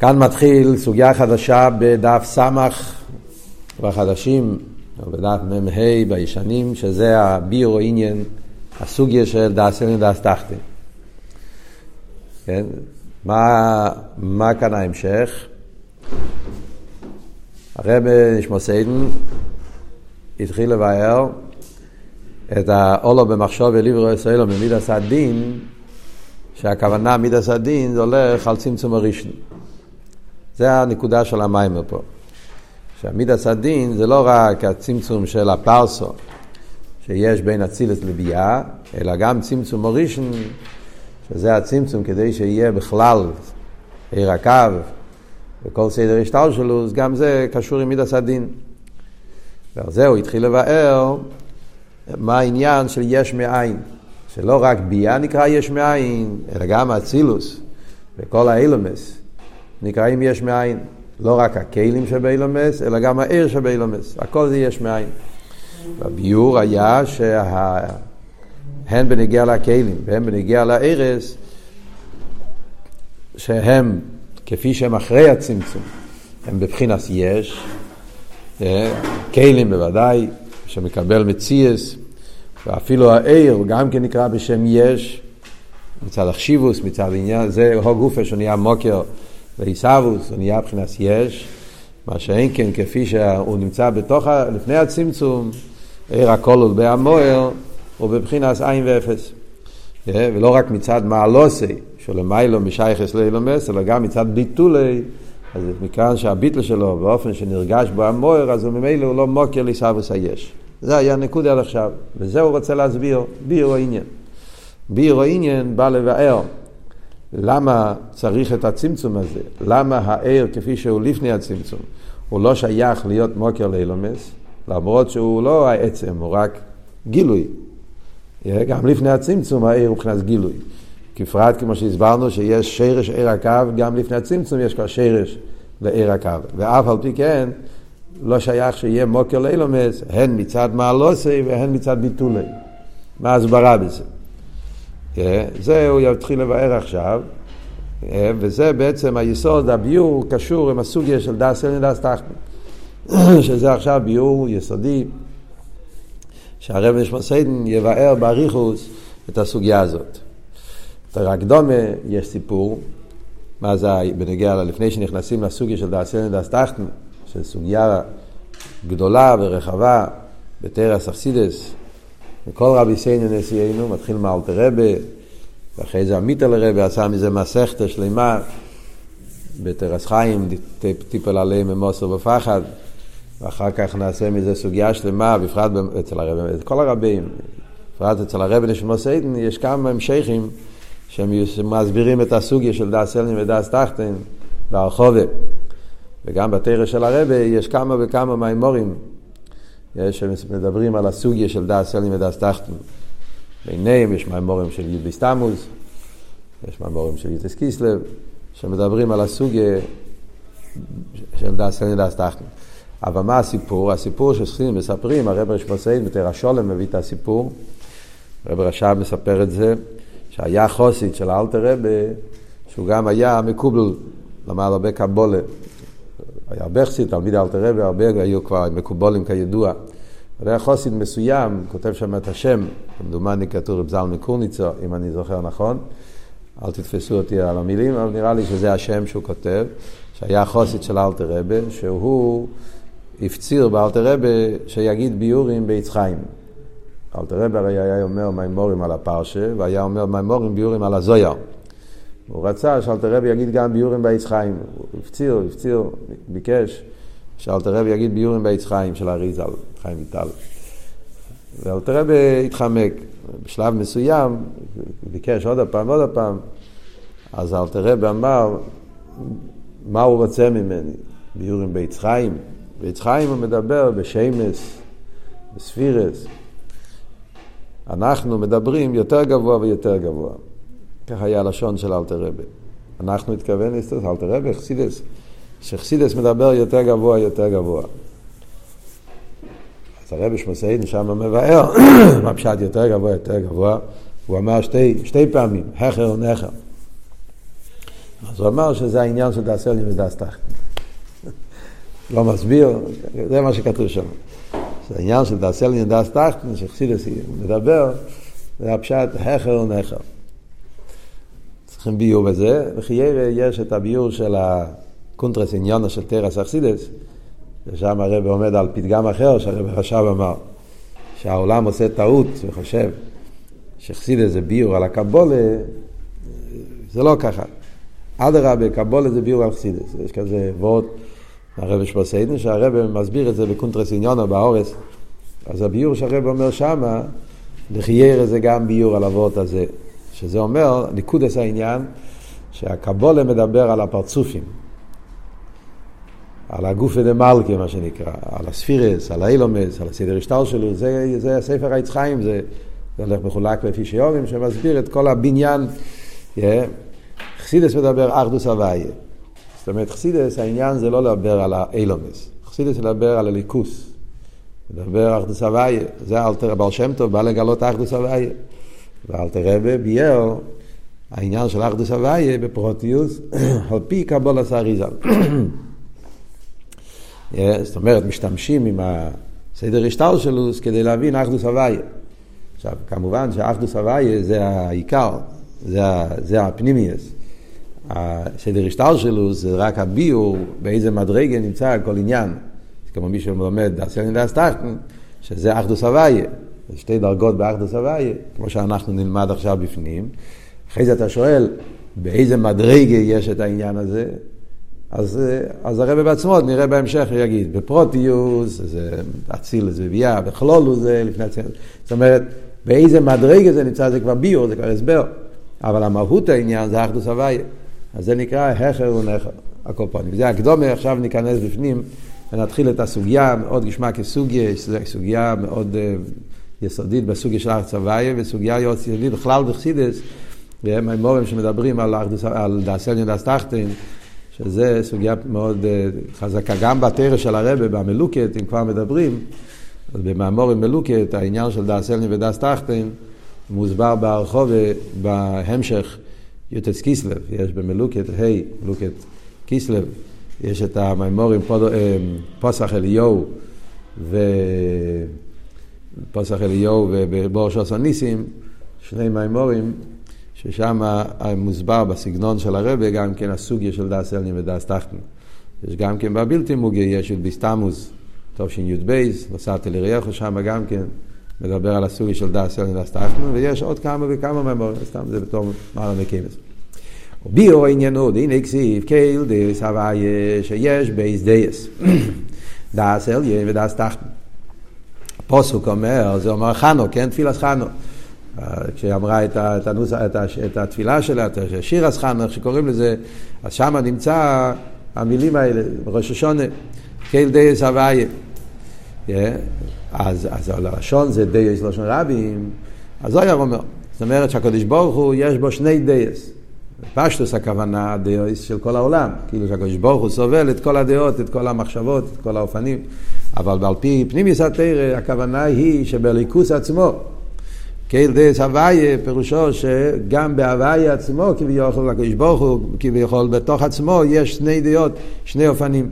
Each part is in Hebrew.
כאן מתחיל סוגיה חדשה בדף סמך בחדשים, או בדף מ"ה בישנים, שזה הבירו עניין, הסוגיה של אלן דאס תחתן. כן? מה, מה כאן ההמשך? הרב נשמע סיידן התחיל לבאר את האולו במחשוב וליברו ישראל במידס הדין, שהכוונה מידס הדין זה הולך על צמצום הראשון. זה הנקודה של המיימר פה. שהמידס הדין זה לא רק הצמצום של הפרסו שיש בין אצילס לביאה, אלא גם צמצום הראשון, שזה הצמצום כדי שיהיה בכלל עיר הקו וכל סדר השטר שלו, אז גם זה קשור עם מידס הדין. ועל זה הוא התחיל לבאר מה העניין של יש מאין. שלא רק ביאה נקרא יש מאין, אלא גם אצילוס וכל האילומס נקראים יש מאין. לא רק הכלים שבאילומס, אלא גם העיר שבאילומס. הכל זה יש מאין. והביור היה שהן בנגיע לכלים והן בנגיע לערס, שהם, כפי שהם אחרי הצמצום, הם בבחינת יש, אה, כלים בוודאי, שמקבל מציאס, ואפילו העיר גם כן נקרא בשם יש, מצד החשיבוס, מצד עניין, זה הו גופה שנהיה מוקר ועיסאוווס, הוא נהיה מבחינת יש, מה שאין כן כפי שהוא נמצא בתוך, לפני הצמצום, עיר הכולל בהמוער, הוא בבחינת עין ואפס. אה, ולא רק מצד מעלוסי, שלמיילו משייכס לאילומס, אלא גם מצד ביטולי, אז מכאן שהביטל שלו, באופן שנרגש בו המוער, אז ממילא הוא לא מוקר לעיסאוווס היש. זה היה נקודה עד עכשיו, וזה הוא רוצה להסביר, בירו עניין. בירו עניין בא לבאר למה צריך את הצמצום הזה, למה הער כפי שהוא לפני הצמצום, הוא לא שייך להיות מוקר לאילומס, למרות שהוא לא העצם, הוא רק גילוי. גם לפני הצמצום הער הוא מבחינת גילוי. כפרט כמו שהסברנו שיש שרש ער הקו, גם לפני הצמצום יש כבר שרש לער הקו. ואף על פי כן, לא שייך שיהיה מוקר לאילומס, הן מצד מעלוסי והן מצד ביטולי. מה ההסברה בזה? אה, זה הוא יתחיל לבאר עכשיו, אה, וזה בעצם היסוד, הביור קשור עם הסוגיה של דס אלן דס תחתן, שזה עכשיו ביור יסודי, שהרב נשמע יבאר באריכוס את הסוגיה הזאת. רק דומה, יש סיפור, מה זה בנגיע, לפני שנכנסים לסוגיה של דס אלן דס תחתן, של סוגיה גדולה ורחבה בתרס אכסידס, וכל רבי סיינו נשיאנו, מתחיל מאלתר רבה, ואחרי זה עמיתל רבה עשה מזה מסכתא שלמה בתרס חיים, טיפל עליהם ממוסר ופחד, ואחר כך נעשה מזה סוגיה שלמה, בפרט אצל הרבי, את כל הרביים, בפרט אצל הרבי נשמע סיידן, יש כמה המשכים שמסבירים את הסוגיה של דעת עליון ודעת תחתון בהרחבה. וגם בתורה של הרבי יש כמה וכמה מאמרים שמדברים על הסוגיה של דעת עליון ודעת תחתון. ביניהם יש מאמרים של י"ב תמוז, יש מאמרים של י"ט כסלו, שמדברים על הסוגיה של דס סלים ודס תחתון. אבל מה הסיפור? הסיפור שסכינים מספרים, הרב רשמוסיין בתרא שולם מביא את הסיפור, הרב רשב מספר את זה, שהיה חוסית של אלתר רבי, שהוא גם היה מקובל, למד הרבה קבולה. היה חסיד, תלמיד אלתר רבי, הרבה היו כבר מקובולים כידוע. היה חוסיד מסוים, כותב שם את השם, כמדומני כתוב רב זלמי קורניצו, אם אני זוכר נכון. אל תתפסו אותי על המילים, אבל נראה לי שזה השם שהוא כותב, שהיה חוסיד של אלתר רבי, שהוא הפציר באלתר רבי שיגיד ביורים בעץ חיים. אלתר רבי הרי היה אומר מימורים על הפרשה, והיה אומר מימורים ביורים על הזויר. הוא רצה שאלתר רבי יגיד גם ביורים בעץ חיים. הוא הפציר, הפציר, ביקש שאלתר רבי יגיד ביורים בעץ חיים של האריזל, חיים ויטל. ואלתר רבי התחמק. בשלב מסוים, ביקש עוד פעם ועוד פעם, אז אלתר רבי אמר, מה הוא רוצה ממני? ביורים בעץ חיים. בעץ חיים הוא מדבר בשמס, בספירס. אנחנו מדברים יותר גבוה ויותר גבוה. ככה היה הלשון של אלתר רבי. אנחנו התכוון להסתכל, אלתר רבי, חסידס, שחסידס מדבר יותר גבוה, יותר גבוה. אז הרבי שמוסיין שם מבאר, מה פשט יותר גבוה, יותר גבוה, הוא אמר שתי, שתי פעמים, הכר ונכר. אז הוא אמר שזה העניין של דאסל לי ודאס תחתן. לא מסביר, זה מה שכתוב שם. זה העניין של דאסל לי ודאס תחתן, שחסידס מדבר, זה הפשט הכר ונכר. צריכים ביור בזה, וכי יש את הביור של הקונטרס עניונה של תרס אכסידס, ושם הרב עומד על פתגם אחר שהרב חשב אמר, שהעולם עושה טעות וחושב שחסידות זה ביאור על הקבלה, זה לא ככה. אדרבה, קבלה זה ביאור על חסידות. יש כזה וואָרט, הרבי נשיא דורנו, שהרב מסביר את זה בקונטרס עניינה בתורת. אז הביאור שהרב אומר שמה, לכאורה זה גם ביאור על ה וואָרט הזה. שזה אומר, נקודת העניין, שהקבלה מדבר על הפרצופים. על הגופי דה מלכי, מה שנקרא, על הספירס, על האילומס, על הסדר השטר שלו, זה, זה הספר העץ חיים, זה, זה הולך מחולק לפי שיעורים, שמסביר את כל הבניין. Yeah. חסידס מדבר אחדוס הוויה. זאת אומרת, חסידס, העניין זה לא לדבר על האילומס, חסידס לדבר על הליכוס. לדבר אחדוס הוויה, זה אלתר, בעל שם טוב בא לגלות אחדוס הוויה. ואלתר רבה ביאר העניין של אחדוס הוויה בפרוטיוס, על פי קבולת האריזל. זאת אומרת, משתמשים עם הסדר השטר שלו כדי להבין אחדוס הוויה. עכשיו, כמובן שאחדוס הוויה זה העיקר, זה, זה הפנימיוס. הסדר השטר שלו זה רק הביור באיזה מדרגה נמצא כל עניין. כמו מי שלומד דסיינים דסטחטן, שזה אחדוס הוויה. שתי דרגות באחדוס הוויה, כמו שאנחנו נלמד עכשיו בפנים. אחרי זה אתה שואל, באיזה מדרגה יש את העניין הזה? אז, אז הרב בעצמו, נראה בהמשך, יגיד, בפרוטיוס, זה אציל, זה ביאה, בכלולו זה לפני אציל. זאת אומרת, באיזה מדרגה זה נמצא, זה כבר ביור, זה כבר הסבר. אבל המהות העניין זה אחדוס הוויה. אז זה נקרא הכר ונכר, הקופונים. זה הקדומה, עכשיו ניכנס בפנים ונתחיל את הסוגיה, מאוד גשמה כסוגיה, סוגיה מאוד uh, יסודית בסוגיה של ארץ הוויה, וסוגיה יסודית בכלל בחסידס, והם האמורים שמדברים על, על דאסלין דאסטחטין. שזה סוגיה מאוד uh, חזקה, גם בתרא של הרבה, במלוקת, אם כבר מדברים, אז במאמור עם מלוקת, העניין של דאס אלנין ודאס טחטין, מוסבר בהרחוב בהמשך יוטס קיסלב, יש במלוקת ה', hey, מלוקת קיסלב, יש את המימורים אה, פוסח אליהו ופוסח אליהו ובראש הניסים, שני מימורים ששם מוסבר בסגנון של הרבה גם כן הסוגיה של דס אלנין ודס טחטן. יש גם כן בבלתי מוגי, יש את ביסטמוס, תשי"ב, נסעתי לריחו שם גם כן, מדבר על הסוגיה של דס אלנין ודס טחטן, ויש עוד כמה וכמה ממורים, סתם זה בתור מעלה מקיימס. ביו עניינו דין כסיב קייל דס הוויה שיש בייס דייס. דעת עליון ודעת תחתון. הפסוק אומר, זה אומר חנה, כן? תפילת חנה. כשהיא אמרה את, את, הנוס, את, את התפילה שלה, את השיר הסחן, איך שקוראים לזה, אז שם נמצא המילים האלה, בראש השנה, כי קל דעות הוויה. אז, אז הלשון זה דעות לשון רבים, אז זוהר אומר, זאת אומרת שהקדוש ברוך הוא יש בו שני דעות. פשטות הכוונה דעות של כל העולם, כאילו שהקדוש ברוך הוא סובל את כל הדעות, את כל המחשבות, את כל האופנים, אבל על פי פנימיס התרא הכוונה היא שבליכוס עצמו, קייל דייס הוויה, פירושו שגם בהוויה עצמו, כביכול, הקדוש ברוך הוא, כביכול, בתוך עצמו, יש שני דעות, שני אופנים.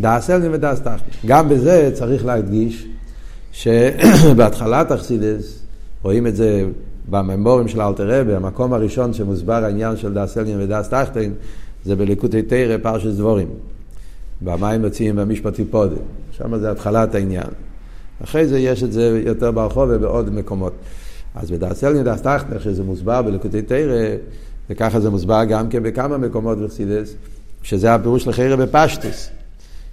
דאס אלנין ודאס תחתין. גם בזה צריך להדגיש שבהתחלת אכסידס, רואים את זה בממורים של אלתר רבי, המקום הראשון שמוסבר העניין של דאס אלנין ודאס תחתין, זה בליקוטי תרא פרשת דבורים. במים מציעים במשפטי פודם. שם זה התחלת העניין. אחרי זה יש את זה יותר ברחוב ובעוד מקומות. אז אלנין דאס תחתן, שזה מוסבר בלקוטי תרא, וככה זה מוסבר גם כן בכמה מקומות בחסידס, שזה הפירוש לחרא בפשטוס.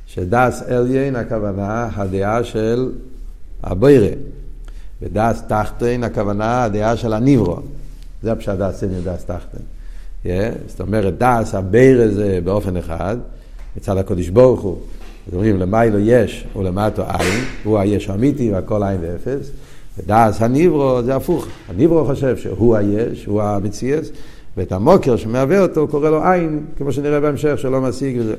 שדאס אליין הכוונה הדעה של הבוירה. ודאס תחתן הכוונה הדעה של הניברו. זה הפשט דאס אליין דאס תחתן. Yeah, זאת אומרת, דאס הבוירה זה באופן אחד, מצד הקודש ברוך הוא. אומרים, למיילו יש ולמטו אין, הוא היש האמיתי והכל אין ואפס. ודאס הניברו זה הפוך, הניברו חושב שהוא היש, הוא המציאס, ואת המוקר שמהווה אותו קורא לו עין, כמו שנראה בהמשך, שלא משיג וזה.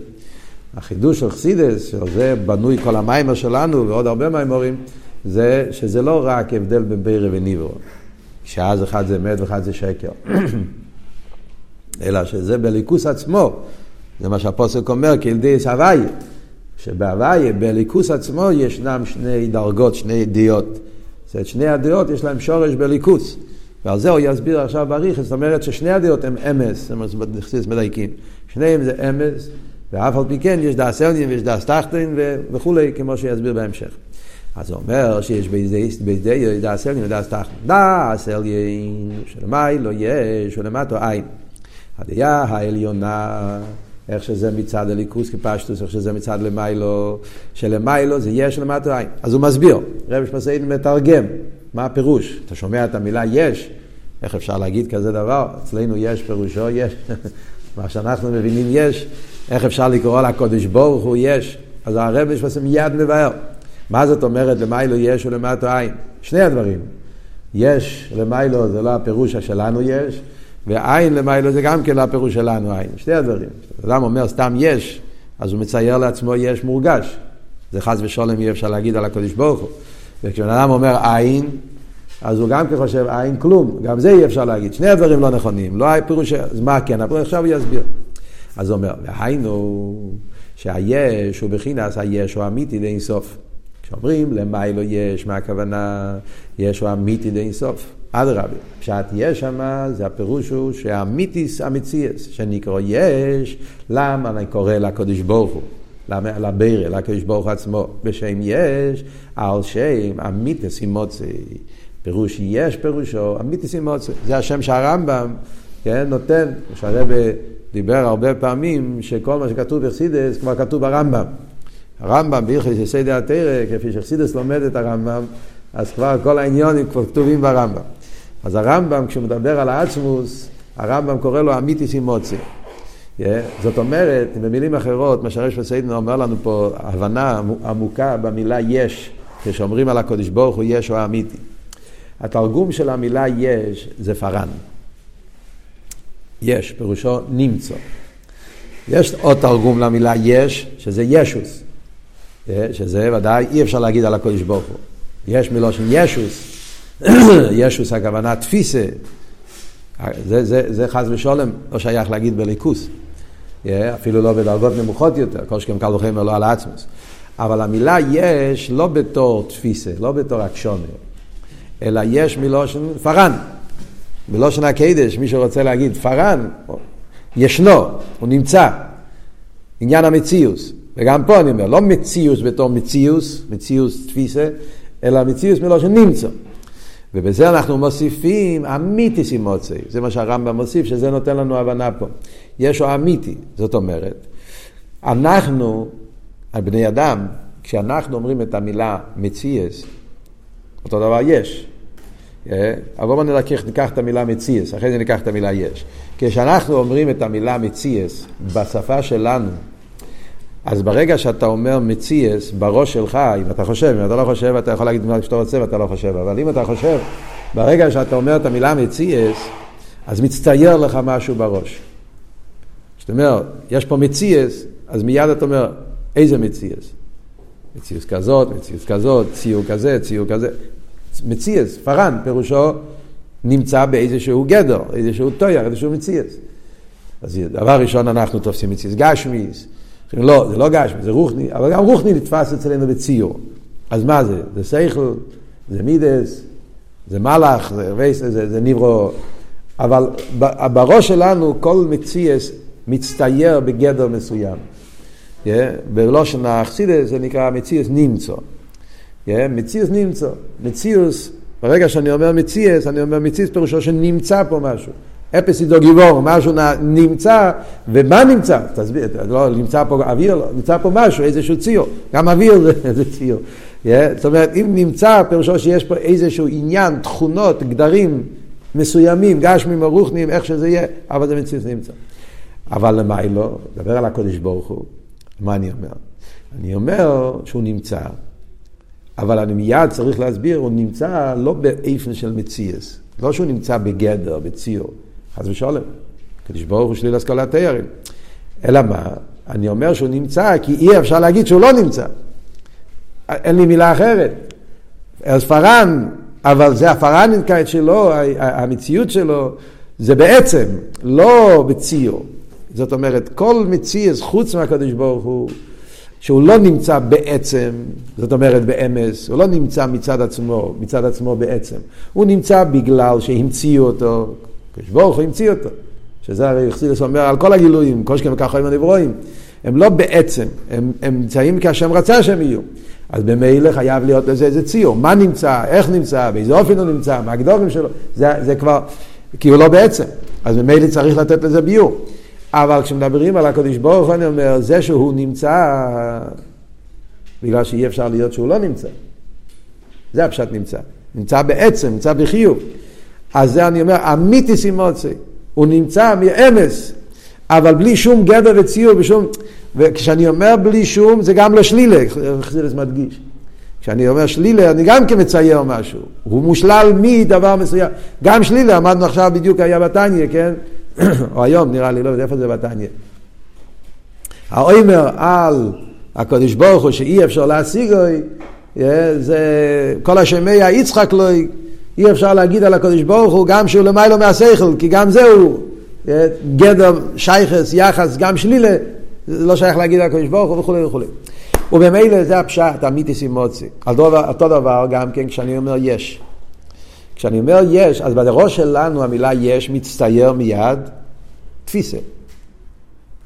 החידוש של חסידס, שזה בנוי כל המיימר שלנו ועוד הרבה מיימורים, זה שזה לא רק הבדל בין בירה וניברו, שאז אחד זה אמת ואחד זה שקר. אלא שזה בליכוס עצמו. זה מה שהפוסק אומר, כילדי סבייה. שבהוויה, בליכוס עצמו, ישנם שני דרגות, שני ידיעות. זאת אומרת, שני הדעות יש להם שורש בליכוס. ועל זה הוא יסביר עכשיו בריך, זאת אומרת ששני הדעות הם אמס, הם מדייקים. שניהם זה אמס, ואף על פי כן יש דאס אלנין ויש דאס תחתין וכולי, כמו שיסביר בהמשך. אז הוא אומר שיש בידי דאס אלנין ודאס תחתין. דאס אלנין שלמיילו יש ולמטו אין. הדעה העליונה איך שזה מצד הליכוס כפשטוס, איך שזה מצד למיילו, שלמיילו זה יש למטה עין. אז הוא מסביר, רב שמסעיד מתרגם, מה הפירוש? אתה שומע את המילה יש, איך אפשר להגיד כזה דבר? אצלנו יש פירושו יש, מה שאנחנו מבינים יש, איך אפשר לקרוא לקודש ברוך הוא יש? אז הרב שמסעיד מיד מבאר. מה זאת אומרת למיילו יש ולמטה עין? שני הדברים. יש למיילו זה לא הפירוש שלנו יש, ועין למיילו זה גם כן לא הפירוש שלנו עין, שתי הדברים. אדם אומר סתם יש, אז הוא מצייר לעצמו יש מורגש. זה חס ושלום אי אפשר להגיד על הקדוש ברוך הוא. וכשבן אדם אומר עין, אז הוא גם כן חושב עין כלום, גם זה אי אפשר להגיד. שני הדברים לא נכונים, לא הפירוש, אז מה כן, אבל עכשיו הוא יסביר. אז הוא אומר, והיינו שהיש הוא בחינס היש הוא אמיתי לאינסוף. כשאומרים למיילו יש, מה הכוונה? יש הוא אמיתי לאינסוף. אדרבה, פשט יש שם, זה הפירוש הוא שהמיתיס המציאס, שנקרא יש, למה אני קורא לקדוש ברוך הוא? לבירה, לקדוש ברוך עצמו, בשם יש, על שם אמיתיס אימוצי. פירוש יש פירושו, אמיתיס אימוצי. זה השם שהרמב"ם, כן, נותן, שהרבא דיבר הרבה פעמים, שכל מה שכתוב בחסידס כבר כתוב ברמב"ם. הרמב"ם, ביחס יסיידי התרא, כפי שחסידס לומד את הרמב"ם, אז כבר כל העניונים כבר כתובים ברמב"ם. אז הרמב"ם, כשהוא מדבר על האצמוס, הרמב"ם קורא לו אמיתיס אימוצי. Yeah, זאת אומרת, במילים אחרות, מה שהרש וסיידן אומר לנו פה, הבנה עמוקה במילה יש, כשאומרים על הקודש ברוך הוא יש או אמיתי. התרגום של המילה יש זה פארן. יש, פירושו נמצא. יש עוד תרגום למילה יש, שזה ישוס. שזה ודאי אי אפשר להגיד על הקודש ברוך הוא. יש מלושן ישוס, ישוס הכוונה תפיסה, זה, זה, זה חס ושולם לא שייך להגיד בליכוס, אפילו לא בדרגות נמוכות יותר, כל שכם קל וחמר לא על עצמוס. אבל המילה יש לא בתור תפיסה, לא בתור אקשונר, אלא יש מלושן פארן. בלושן הקדש, מי שרוצה להגיד פארן, ישנו, הוא נמצא. עניין המציאוס. וגם פה אני אומר, לא מציאוס בתור מציאוס, מציאוס תפיסה, אלא מציאוס מלושן נמצא. ובזה אנחנו מוסיפים אמיתיס עם מוצאי. זה מה שהרמב"ם מוסיף, שזה נותן לנו הבנה פה. יש או אמיתי, זאת אומרת, אנחנו, הבני אדם, כשאנחנו אומרים את המילה מציאס, אותו דבר יש. אה? אבל בואו ניקח, ניקח את המילה מציאס, אחרי זה ניקח את המילה יש. כשאנחנו אומרים את המילה מציאס בשפה שלנו, אז ברגע שאתה אומר מציאס בראש שלך, אם אתה חושב, אם אתה לא חושב, אתה יכול להגיד מה שאתה רוצה ואתה לא חושב, אבל אם אתה חושב, ברגע שאתה אומר את המילה מציאס, אז מצטייר לך משהו בראש. זאת אומרת, יש פה מציאס, אז מיד אתה אומר, איזה מציאס? מציאס כזאת, מציאס כזאת, ציור כזה, ציור כזה. מציאס, פארן, פירושו נמצא באיזשהו גדר, איזשהו טויר, איזשהו מציאס. אז דבר ראשון אנחנו תופסים מציאס גשמיס, לא, זה לא גשמי, זה רוחני, אבל גם רוחני נתפס אצלנו בציור. אז מה זה? זה סייכל, זה מידס, זה מלאך, זה רייס, זה, זה ניברו. אבל בראש שלנו כל מציאס מצטייר בגדר מסוים. Yeah, בלושן האכסידס זה נקרא מציאס נמצא. Yeah, מציאס נמצא. מציאס, ברגע שאני אומר מציאס, אני אומר מציאס פירושו שנמצא פה משהו. אפס אידו גיבור, משהו נמצא, ומה נמצא? תסביר, לא, נמצא פה אוויר, נמצא פה משהו, איזשהו ציור, גם אוויר זה, זה ציור. Yeah, זאת אומרת, אם נמצא, פירושו שיש פה איזשהו עניין, תכונות, גדרים מסוימים, גשמים או רוחניים, איך שזה יהיה, אבל זה מציאות נמצא. אבל למה לא? דבר על הקודש ברוך הוא, מה אני אומר? אני אומר שהוא נמצא, אבל אני מיד צריך להסביר, הוא נמצא לא באיפן של מציאס, לא שהוא נמצא בגדר, בציור. חס ושלום. קדוש ברוך הוא שליל השכלת תיירים. אלא מה? אני אומר שהוא נמצא, כי אי אפשר להגיד שהוא לא נמצא. אין לי מילה אחרת. אז פאראן, אבל זה הפאראנענקייט שלו, המציאות שלו, זה בעצם, לא בציור. זאת אומרת, כל מציאס חוץ מהקדוש ברוך הוא, שהוא לא נמצא בעצם, זאת אומרת באמת, הוא לא נמצא מצד עצמו, מצד עצמו בעצם. הוא נמצא בגלל שהמציאו אותו, הקדוש ברוך הוא המציא אותו. שזה הרי חסידס אומר על כל הגילויים, שכם וככה עם הנברואים. הם לא בעצם, הם, הם נמצאים כי השם רצה שהם יהיו. אז במילא חייב להיות לזה איזה ציור. מה נמצא, איך נמצא, באיזה אופן הוא נמצא, מה הגדורים שלו, זה, זה כבר, כי הוא לא בעצם. אז ממילא צריך לתת לזה ביור. אבל כשמדברים על הקדוש ברוך אני אומר, זה שהוא נמצא, בגלל שאי אפשר להיות שהוא לא נמצא. זה הפשט נמצא. נמצא בעצם, נמצא בחיוב. אז זה אני אומר, אמיתיס אימוצי. הוא נמצא מאמס, אבל בלי שום גדר וציור, בשום... וכשאני אומר בלי שום, זה גם לא שלילה, חסידס מדגיש. כשאני אומר שלילה, אני גם כן מצייר משהו. הוא מושלל מדבר מסוים. גם שלילה, עמדנו עכשיו בדיוק היה בתניא, כן? או היום נראה לי, לא יודע איפה זה בתניא. האומר על הקדוש ברוך הוא שאי אפשר להשיגו, זה כל השמי יצחק לו, אי אפשר להגיד על הקדוש ברוך הוא גם שהוא למיילו מהשכל, כי גם זהו גדר שייכס, יחס, גם שלילה, זה לא שייך להגיד על הקדוש ברוך הוא וכולי וכולי. ובמילא זה הפשט, המיתיס עם מוצי. אותו דבר גם כן כשאני אומר יש. כשאני אומר יש, אז בראש שלנו המילה יש מצטייר מיד תפיסה.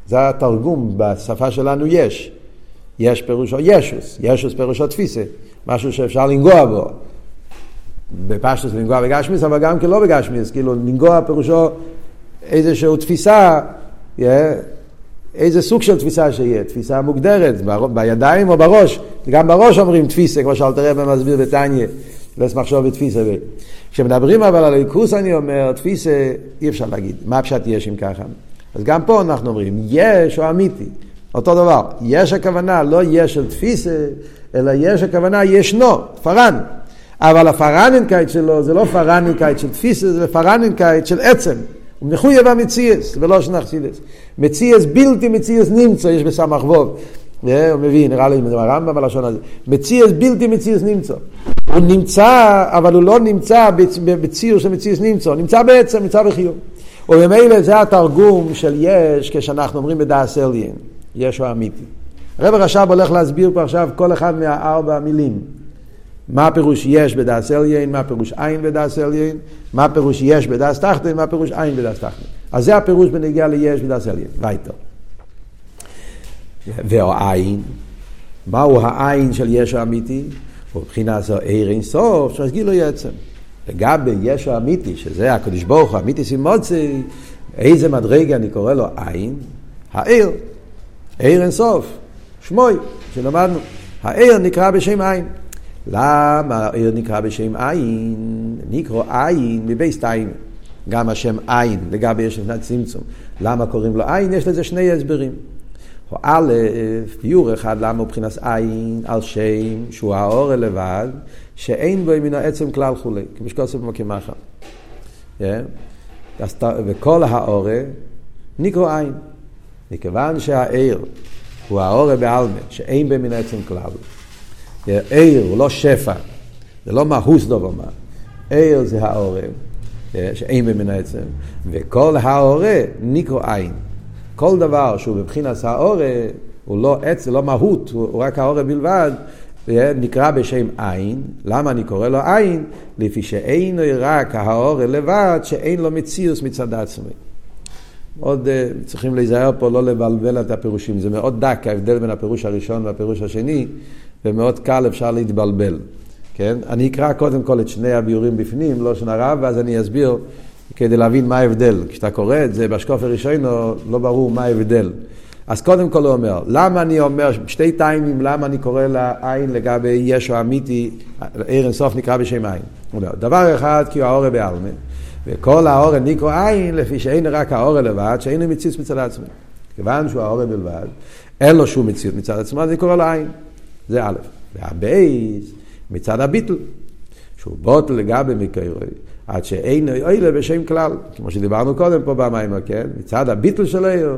זה התרגום בשפה שלנו יש. יש פירושו ישוס, ישוס פירושו תפיסה, משהו שאפשר לנגוע בו. בפשטוס לנגוע בגשמיס, אבל גם כן לא בגשמיס, כאילו לנגוע פירושו איזושהי תפיסה, איזה סוג של תפיסה שיהיה, תפיסה מוגדרת, בידיים או בראש, גם בראש אומרים תפיסה, כמו שאלתר רבי מסביר בתניא, לס מחשוב ותפיסה. כשמדברים אבל על הליכוס אני אומר, תפיסה אי אפשר להגיד, מה הפשט יש אם ככה? אז גם פה אנחנו אומרים, יש או אמיתי, אותו דבר, יש הכוונה, לא יש של תפיסה, אלא יש הכוונה ישנו, פארן. אבל הפרנינקייט שלו זה לא פרנינקייט של תפיסה, זה פרנינקייט של עצם. הוא מחויב המציאס, ולא שנחסידס. מציאס בלתי מציאס נמצא, יש בסמך ווב. הוא מבין, נראה לי עם הרמב"ם בלשון הזה. מציאס בלתי מציאס נמצא. הוא נמצא, אבל הוא לא נמצא בציור של מציאס נמצא, הוא נמצא בעצם, נמצא בחיוב. וממילא זה התרגום של יש כשאנחנו אומרים בדעת עליון, יש האמיתי. הרב רש"ב הולך להסביר פה עכשיו כל אחד מהארבע המילים. מה הפירוש יש בדעת עליון, מה הפירוש אין בדעת עליון, מה הפירוש יש בדעת תחתון, מה הפירוש אין בדעת תחתון. אז זה הפירוש בנוגע ליש בדעת עליון, ווייטער. והעין, מהו העין של יש האמיתי? הוא זו עיר אין סוף, שיש לו עצם. לגבי יש האמיתי, שזה הקדוש ברוך הוא, אמיתי סימוצי, איזה מדרגה אני קורא לו עין? העיר, עיר אין סוף, שמוי, שלמדנו. העיר נקרא בשם עין. למה העיר נקרא בשם עין? נקרא עין מבייס טיים. גם השם עין, לגבי יש לפני צמצום. למה קוראים לו עין? יש לזה שני הסברים. א', ביור אחד, למה מבחינת עין על שם שהוא האור לבד, שאין בו מן העצם כלל כולי, כמו שכוסף במקמחה. וכל האורה נקרא עין. מכיוון שהעיר הוא האורה בעלמה, שאין בו מן העצם כלל. עיר הוא לא שפע, זה לא מהוס דובר מה. עיר זה העורם, שאין במן העצם, וכל העורם נקרא עין. כל דבר שהוא בבחינת העורם, הוא לא עץ, לא מהות, הוא רק העורם בלבד, נקרא בשם עין. למה אני קורא לו עין? לפי שאין רק העורם לבד, שאין לו מציאוס מצד עצמי. מאוד uh, צריכים להיזהר פה לא לבלבל את הפירושים, זה מאוד דק ההבדל בין הפירוש הראשון והפירוש השני, ומאוד קל אפשר להתבלבל. כן? אני אקרא קודם כל את שני הביורים בפנים, לא שנה רב, ואז אני אסביר כדי להבין מה ההבדל. כשאתה קורא את זה בשקוף הראשון, לא ברור מה ההבדל. אז קודם כל הוא אומר, למה אני אומר, שתי טיימים, למה אני קורא לעין לגבי ישו אמיתי, עיר אינסוף נקרא בשם עין. אומר, דבר אחד, כי הוא האורה בעלמה, וכל האורה נקרא עין, לפי שאין רק האורה לבד, שאין מציאות מצד עצמו. כיוון שהוא האורה בלבד, אין לו שום מציאות מצד עצמו, אז אני קורא לו עין. זה א', והבייס מצד הביטל, שהוא בוטל לגבי מקרוי, עד שאין אוילה בשם כלל, כמו שדיברנו קודם פה במים, כן? מצד הביטל של העיר,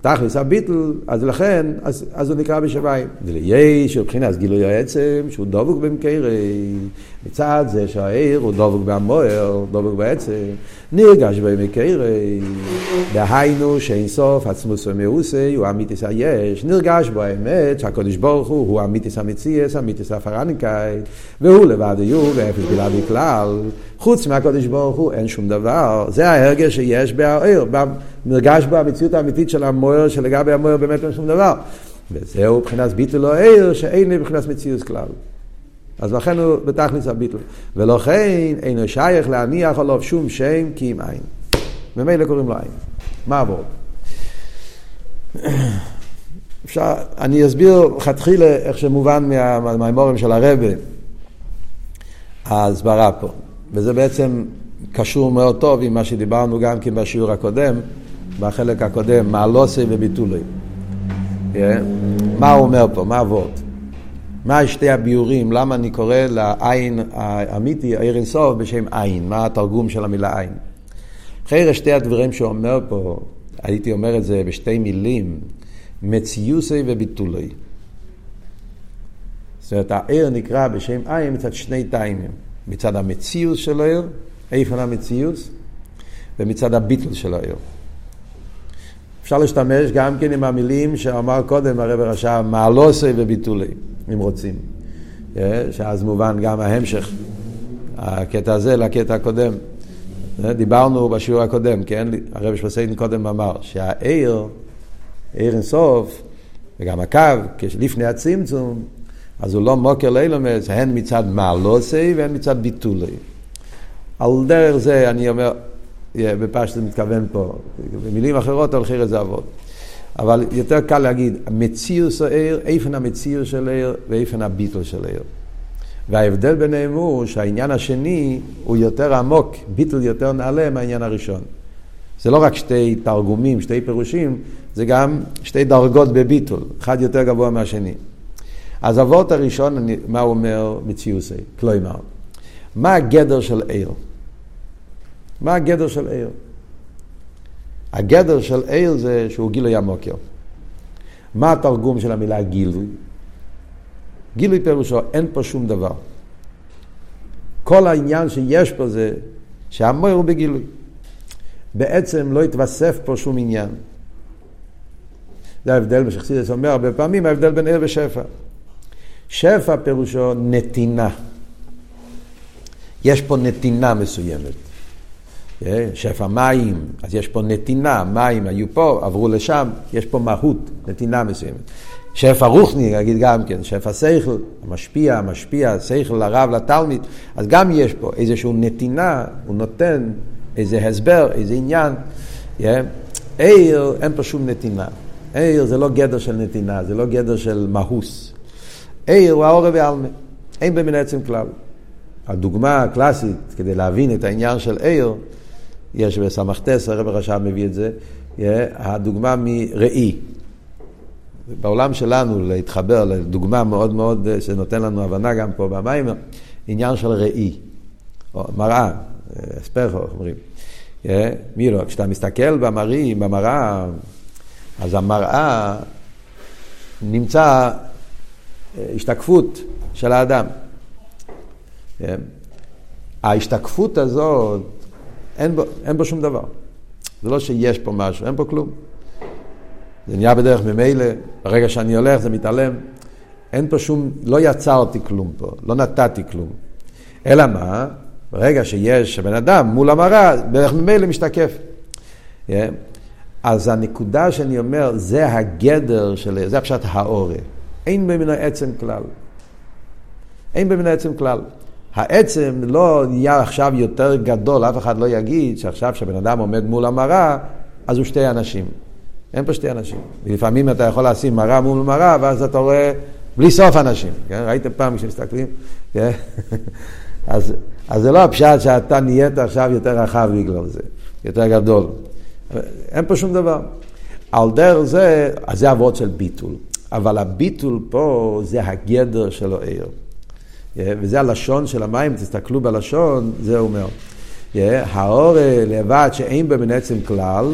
תכלס הביטל, אז לכן, אז, אז הוא נקרא בשמיים. וליש, מבחינת גילוי העצם, שהוא דבוק במקרי, מצד זה שהעיר הוא דבוק במוער, דבוק בעצם, נרגש במקרי, דהיינו שאין סוף עצמוס ומאוסי, הוא אמיתיס היש, נרגש בו האמת שהקדוש ברוך הוא הוא אמיתיס המציאס, אמיתיס הפרניקאי, והוא לבד יהיו ואפס בלעדי כלל. חוץ מהקדוש ברוך הוא אין שום דבר. זה ההרגש שיש בעיר, נרגש בו המציאות האמיתית של המוער, שלגבי המוער באמת אין שום דבר. וזהו מבחינת ביטול או עיר, שאין לי מבחינת מציאות כלל. אז לכן הוא בתכלס הביטול. ולכן אינו שייך להניח עליו שום שם כי אם אין. ממילא קוראים לו אין. מה עבור? אפשר, אני אסביר לכתחילה איך שמובן מהמימורים של הרבה, ההסברה פה. וזה בעצם קשור מאוד טוב עם מה שדיברנו גם כן בשיעור הקודם, בחלק הקודם, מעלוסי וביטולי. Yeah. מה הוא אומר פה? מה עבוד? מה שתי הביורים? למה אני קורא לעין האמיתי, עיר אינסוף, בשם עין? מה התרגום של המילה עין? אחרי שתי הדברים שהוא אומר פה, הייתי אומר את זה בשתי מילים, מציוסי וביטולי. זאת אומרת, העיר נקרא בשם עין מצד שני טיימים. מצד המציאות של העיר, איפה המציאות, ומצד הביטל של העיר. אפשר להשתמש גם כן עם המילים שאמר קודם הרב רשע, מעלוסי וביטולי, אם רוצים. אה, שאז מובן גם ההמשך, הקטע הזה לקטע הקודם. אה, דיברנו בשיעור הקודם, כן? הרב שפסיין קודם אמר שהעיר, עיר אינסוף, וגם הקו, לפני הצמצום, אז הוא לא מוקר לאילומס, הן מצד מעלוסי והן מצד ביטולי. על דרך זה אני אומר, בפשט זה מתכוון פה, במילים אחרות הולכים את זה עבוד. אבל יותר קל להגיד, מציאוס העיר, איפן המציאוס של העיר ואיפן הביטול של העיר. וההבדל ביניהם הוא שהעניין השני הוא יותר עמוק, ביטול יותר נעלה מהעניין הראשון. זה לא רק שתי תרגומים, שתי פירושים, זה גם שתי דרגות בביטול, אחד יותר גבוה מהשני. אז אבות הראשון, אני, מה הוא אומר מציוסי? כלומר, מה הגדר של עיר? מה הגדר של עיר? הגדר של עיר זה שהוא גילוי המוקר. מה התרגום של המילה גילוי? גילוי פירושו, אין פה שום דבר. כל העניין שיש פה זה שהמויר הוא בגילוי. בעצם לא התווסף פה שום עניין. זה ההבדל, מה שחסידס אומר הרבה פעמים, ההבדל בין עיר ושפע. שפע פירושו נתינה. יש פה נתינה מסוימת. אה, שפע מים, אז יש פה נתינה, מים היו פה, עברו לשם, יש פה מהות, נתינה מסוימת. שפע רוחני, נגיד גם כן, שפע שכל, משפיע, משפיע, שכל לרב, לתלמיד, אז גם יש פה איזושהי נתינה, הוא נותן איזה הסבר, איזה עניין. אה, עיר, אין פה שום נתינה. עיר זה לא גדר של נתינה, זה לא גדר של מהוס. עיר הוא האור ועלמה, אין במין עצם כלל. הדוגמה הקלאסית, כדי להבין את העניין של עיר, יש בסמכתס, הרב הרשע מביא את זה, הדוגמה מראי. בעולם שלנו, להתחבר לדוגמה מאוד מאוד, שנותן לנו הבנה גם פה במים, עניין של ראי, או מראה, אספרחו, אומרים. מי לא, כשאתה מסתכל במראים, במראה, אז המראה נמצא השתקפות של האדם. ההשתקפות הזאת, אין בו, אין בו שום דבר. זה לא שיש פה משהו, אין פה כלום. זה נהיה בדרך ממילא, ברגע שאני הולך זה מתעלם. אין פה שום, לא יצרתי כלום פה, לא נתתי כלום. אלא מה? ברגע שיש בן אדם מול המראה, בערך ממילא משתקף. Yeah. אז הנקודה שאני אומר, זה הגדר של, זה הפשט האורי. אין במן העצם כלל. אין במן העצם כלל. העצם לא נהיה עכשיו יותר גדול, אף אחד לא יגיד שעכשיו כשבן אדם עומד מול המראה, אז הוא שתי אנשים. אין פה שתי אנשים. ולפעמים אתה יכול לשים מראה מול מראה, ואז אתה רואה בלי סוף אנשים. כן? ראיתם פעם כשמסתכלים? כן? אז, אז זה לא הפשט שאתה נהיית עכשיו יותר רחב בגלל זה, יותר גדול. אין פה שום דבר. על דרך זה, אז זה אבות של ביטול. אבל הביטול פה זה הגדר של העיר. וזה הלשון של המים, תסתכלו בלשון, זה אומר. האור לבד שאין בו מן עצם כלל,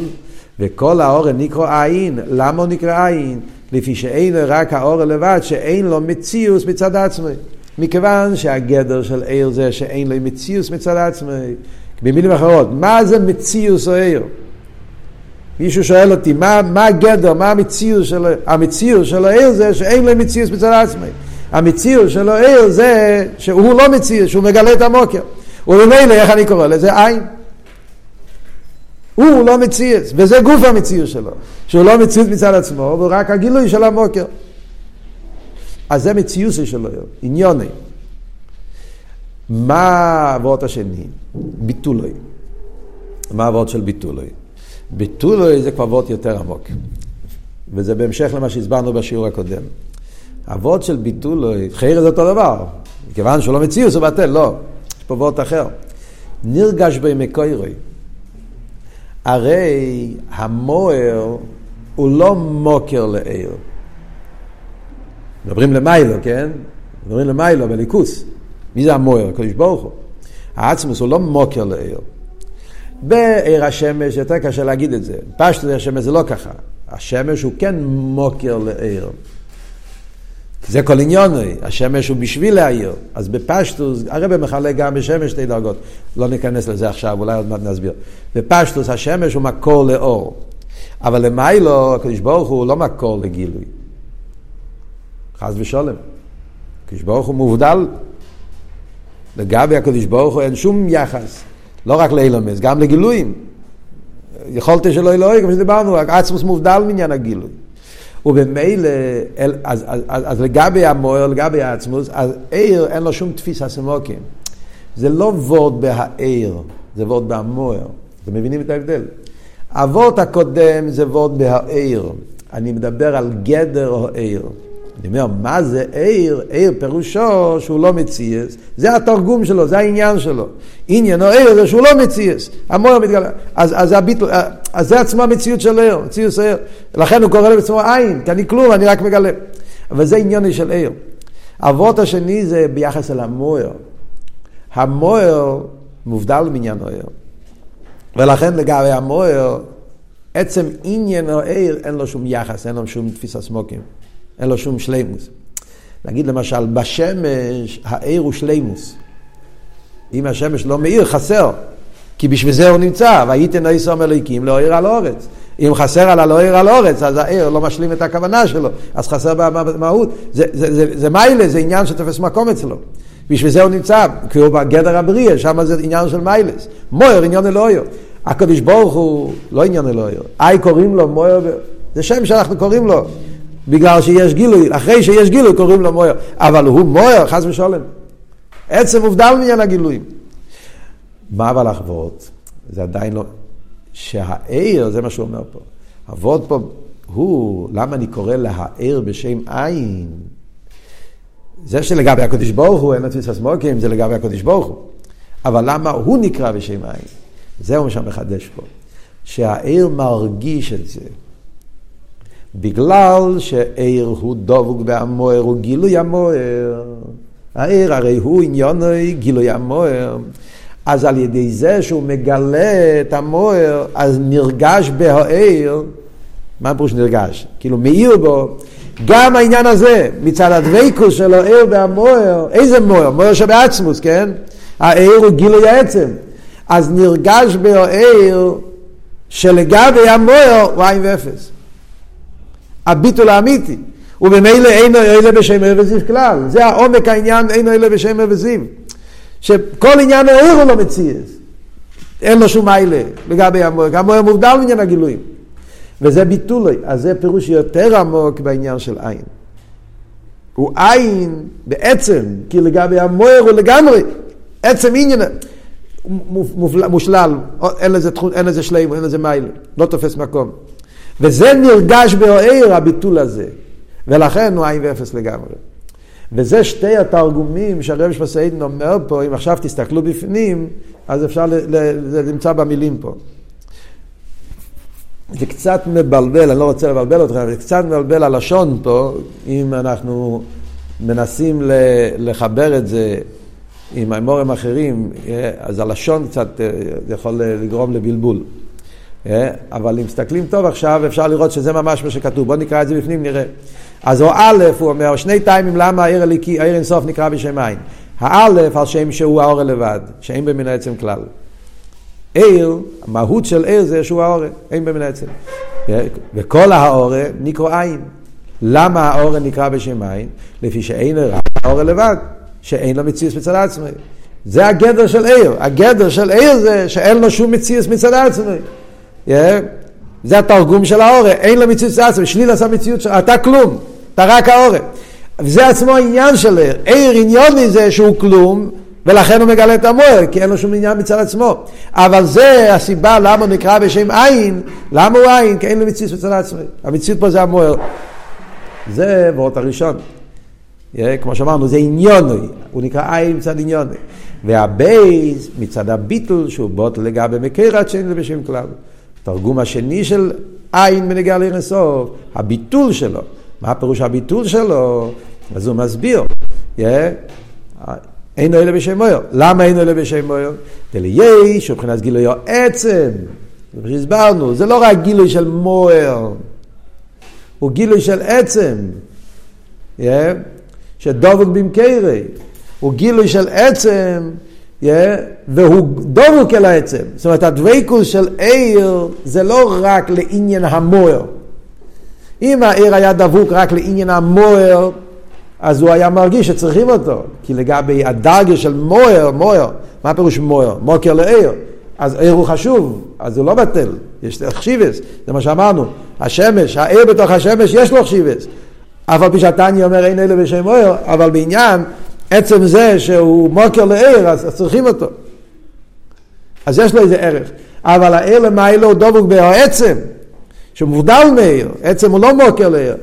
וכל האור נקרא עין. למה הוא נקרא עין? לפי שאין רק האור לבד שאין לו מציאוס מצד עצמי. מכיוון שהגדר של עיר זה שאין לו מציאוס מצד עצמי. במילים אחרות, מה זה מציאוס או עיר? מישהו שואל אותי, מה, מה הגדר, מה המציאוס של, המציאוס של העיר זה שאין לו מציאוס מצד עצמי. המציאוס של העיר זה שהוא לא מציאוס, שהוא מגלה את המוקר. וממילא, איך אני קורא לזה? עין. הוא לא מציאס, וזה גוף המציאות שלו, שהוא לא מציאות מצד עצמו, הוא רק הגילוי של המוקר. אז זה מציאות שלו, עניוני. מה העבוד השני? ביטולוי. מה העבוד של ביטולוי? ביטולוי זה כבר עבוד יותר עמוק. וזה בהמשך למה שהסברנו בשיעור הקודם. העבוד של ביטולוי, חייר זה אותו דבר. כיוון שהוא לא מציאוס הוא בטל, לא. יש פה עבוד אחר. נרגש במקוירוי. הרי המוער הוא לא מוקר לעיר. מדברים למיילו, כן? מדברים למיילו, בליכוס. מי זה המוער? הקדוש ברוך הוא. העצמוס הוא לא מוקר לעיר. בעיר השמש יותר קשה להגיד את זה. פשטו עיר השמש זה לא ככה. השמש הוא כן מוקר לעיר. זה כל עניוני, השמש הוא בשביל להעיר. אז בפשטוס, הרב מחלק גם בשמש שתי דרגות. לא ניכנס לזה עכשיו, אולי עוד מעט נסביר. בפשטוס השמש הוא מקור לאור. אבל למיילו, הקדוש ברוך הוא לא מקור לגילוי. חס ושולם. הקדוש ברוך הוא מובדל. לגבי הקדוש ברוך הוא אין שום יחס. לא רק לאילומס, גם לגילויים. יכולתי שלא אלוהי, כמו שדיברנו, עצמוס מובדל מעניין הגילוי. ובמילא, אז, אז, אז, אז לגבי המוער, לגבי העצמוס, אז עיר אין לו שום תפיסה סמוקים. זה לא וורד בהעיר, זה וורד בהמוער. אתם מבינים את ההבדל? הוורד הקודם זה וורד בהעיר. אני מדבר על גדר או עיר. אני אומר, מה זה עיר? עיר פירושו שהוא לא מציאס, זה התרגום שלו, זה העניין שלו. עניין או עיר זה שהוא לא מציאס, המוער מתגלה. אז, אז, הביטל, אז זה עצמו המציאות של עיר, מציאוס עיר. לכן הוא קורא לעצמו עין, כי אני כלום, אני רק מגלה. אבל זה עניין של עיר. אבות השני זה ביחס אל המוער. המוער מובדל מעניין העיר. ולכן לגבי המוער, עצם עניין או עיר אין לו שום יחס, אין לו שום תפיסה סמוקים. אין לו שום שלימוס. נגיד למשל, בשמש העיר הוא שלימוס. אם השמש לא מאיר, חסר. כי בשביל זה הוא נמצא, והייתן איסום אלוהיקים לא עיר על אורץ. אם חסר על הלא עיר על אורץ, אז העיר לא משלים את הכוונה שלו, אז חסר במהות. זה, זה, זה, זה מיילה, זה עניין שתופס מקום אצלו. בשביל זה הוא נמצא, כי הוא בגדר הבריאה, שם זה עניין של מיילס. מויר, עניין אלוהיו. הקדוש ברוך הוא לא עניין אלוהיו. איי קוראים לו מויר, זה שם שאנחנו קוראים לו. בגלל שיש גילוי, אחרי שיש גילוי קוראים לו מויר. אבל הוא מויר, חס ושלום. עצם מובדל מעניין הגילויים. מה אבל אבות? זה עדיין לא... שהעיר, זה מה שהוא אומר פה. אבות פה, הוא, למה אני קורא להעיר בשם עין? זה שלגבי הקדוש ברוך הוא, אין לו תפיסה סמוקים, זה לגבי הקדוש ברוך הוא. אבל למה הוא נקרא בשם עין? זהו מה שמחדש פה. שהעיר מרגיש את זה. בגלל שעיר הוא דבוק והמוער הוא גילוי המוער. העיר הרי הוא עניוני גילוי המוער. אז על ידי זה שהוא מגלה את המוער, אז נרגש בהעיר, מה פירוש נרגש? כאילו מאיר בו, גם העניין הזה, מצד הדבקוס של העיר והמוער, איזה מוער? מוער שבעצמוס, כן? העיר הוא גילוי העצם. אז נרגש בהעיר שלגבי המוער הוא ואפס. הביטול האמיתי. וממילא אינו אלה בשם ערב וזיו כלל. זה העומק העניין, אינו אלה בשם ערב וזיו. שכל עניין העיר הוא לא מציאס. אין לו שום מיילה לגבי המוער. המוער מובדל מעניין הגילויים. וזה ביטולוי. אז זה פירוש יותר עמוק בעניין של עין. הוא עין בעצם, כי לגבי המוער הוא לגמרי עצם עניין. מושלל, אין לזה שלם, אין לזה מיילה, לא תופס מקום. וזה נרגש בעיר הביטול הזה. ולכן הוא עין ואפס לגמרי. וזה שתי התרגומים שהרב שפסיידן אומר פה, אם עכשיו תסתכלו בפנים, אז אפשר, נמצא במילים פה. זה קצת מבלבל, אני לא רוצה לבלבל אתכם, אבל זה קצת מבלבל הלשון פה, אם אנחנו מנסים לחבר את זה עם האמורים אחרים, אז הלשון קצת יכול לגרום לבלבול. אבל אם מסתכלים טוב עכשיו, אפשר לראות שזה ממש מה שכתוב. בואו נקרא את זה בפנים, נראה. אז הוא א', הוא אומר, שני טיימים למה העיר אינסוף נקרא בשם עין. האלף על שם שהוא האור לבד, שאין במין העצם כלל. עיר, המהות של עיר זה שהוא האור, אין במין העצם. וכל האור נקרא עין. למה האור נקרא בשם עין? לפי שאין האור לבד, שאין לו מציאות מצד עצמי. זה הגדר של עיר. הגדר של עיר זה שאין לו שום מציאות מצד עצמי. זה התרגום של האור, אין לו מציאות מצד עצמי, שליל עשה מציאות שלו, אתה כלום, אתה רק האור. וזה עצמו העניין של עיר. עיר עניוני זה שהוא כלום, ולכן הוא מגלה את המוער, כי אין לו שום עניין מצד עצמו. אבל זה הסיבה למה הוא נקרא בשם עין, למה הוא עין? כי אין לו מציאות מצד עצמי. המציאות פה זה המוער. זה וורט הראשון. כמו שאמרנו, זה עניוני, הוא נקרא עין מצד עניוני. והבייס מצד הביטול שהוא בוט לגבי מקרת שאין לו בשם כלל. התרגום השני של עין בנגיע אינסוף, הביטול שלו. מה פירוש הביטול שלו? אז הוא מסביר. אין לו אלא בשם מויר. למה אין אלא בשם מויר? דלייש, מבחינת גילוי העצם. זה שהסברנו, זה לא רק גילוי של מויר, הוא גילוי של עצם. שדבוק במקרי. הוא גילוי של עצם, והוא דבוק אל העצם. זאת אומרת, הדבקות של עיר זה לא רק לעניין המויר. אם העיר היה דבוק רק לעניין המויר, אז הוא היה מרגיש שצריכים אותו. כי לגבי הדרגה של מויר, מויר, מה פירוש מויר? מוקר לעיר. אז עיר הוא חשוב, אז הוא לא בטל, יש חשיבס, זה מה שאמרנו. השמש, העיר בתוך השמש יש לו חשיבס. אף על פי שהתניא אומר אין אלה בשם מויר, אבל בעניין עצם זה שהוא מוקר לעיר, אז צריכים אותו. אז יש לו איזה ערך. אבל העיר למיילו הוא דבוק בעצם. שהוא מובדל מעיר, עצם הוא לא מוקר לעיר.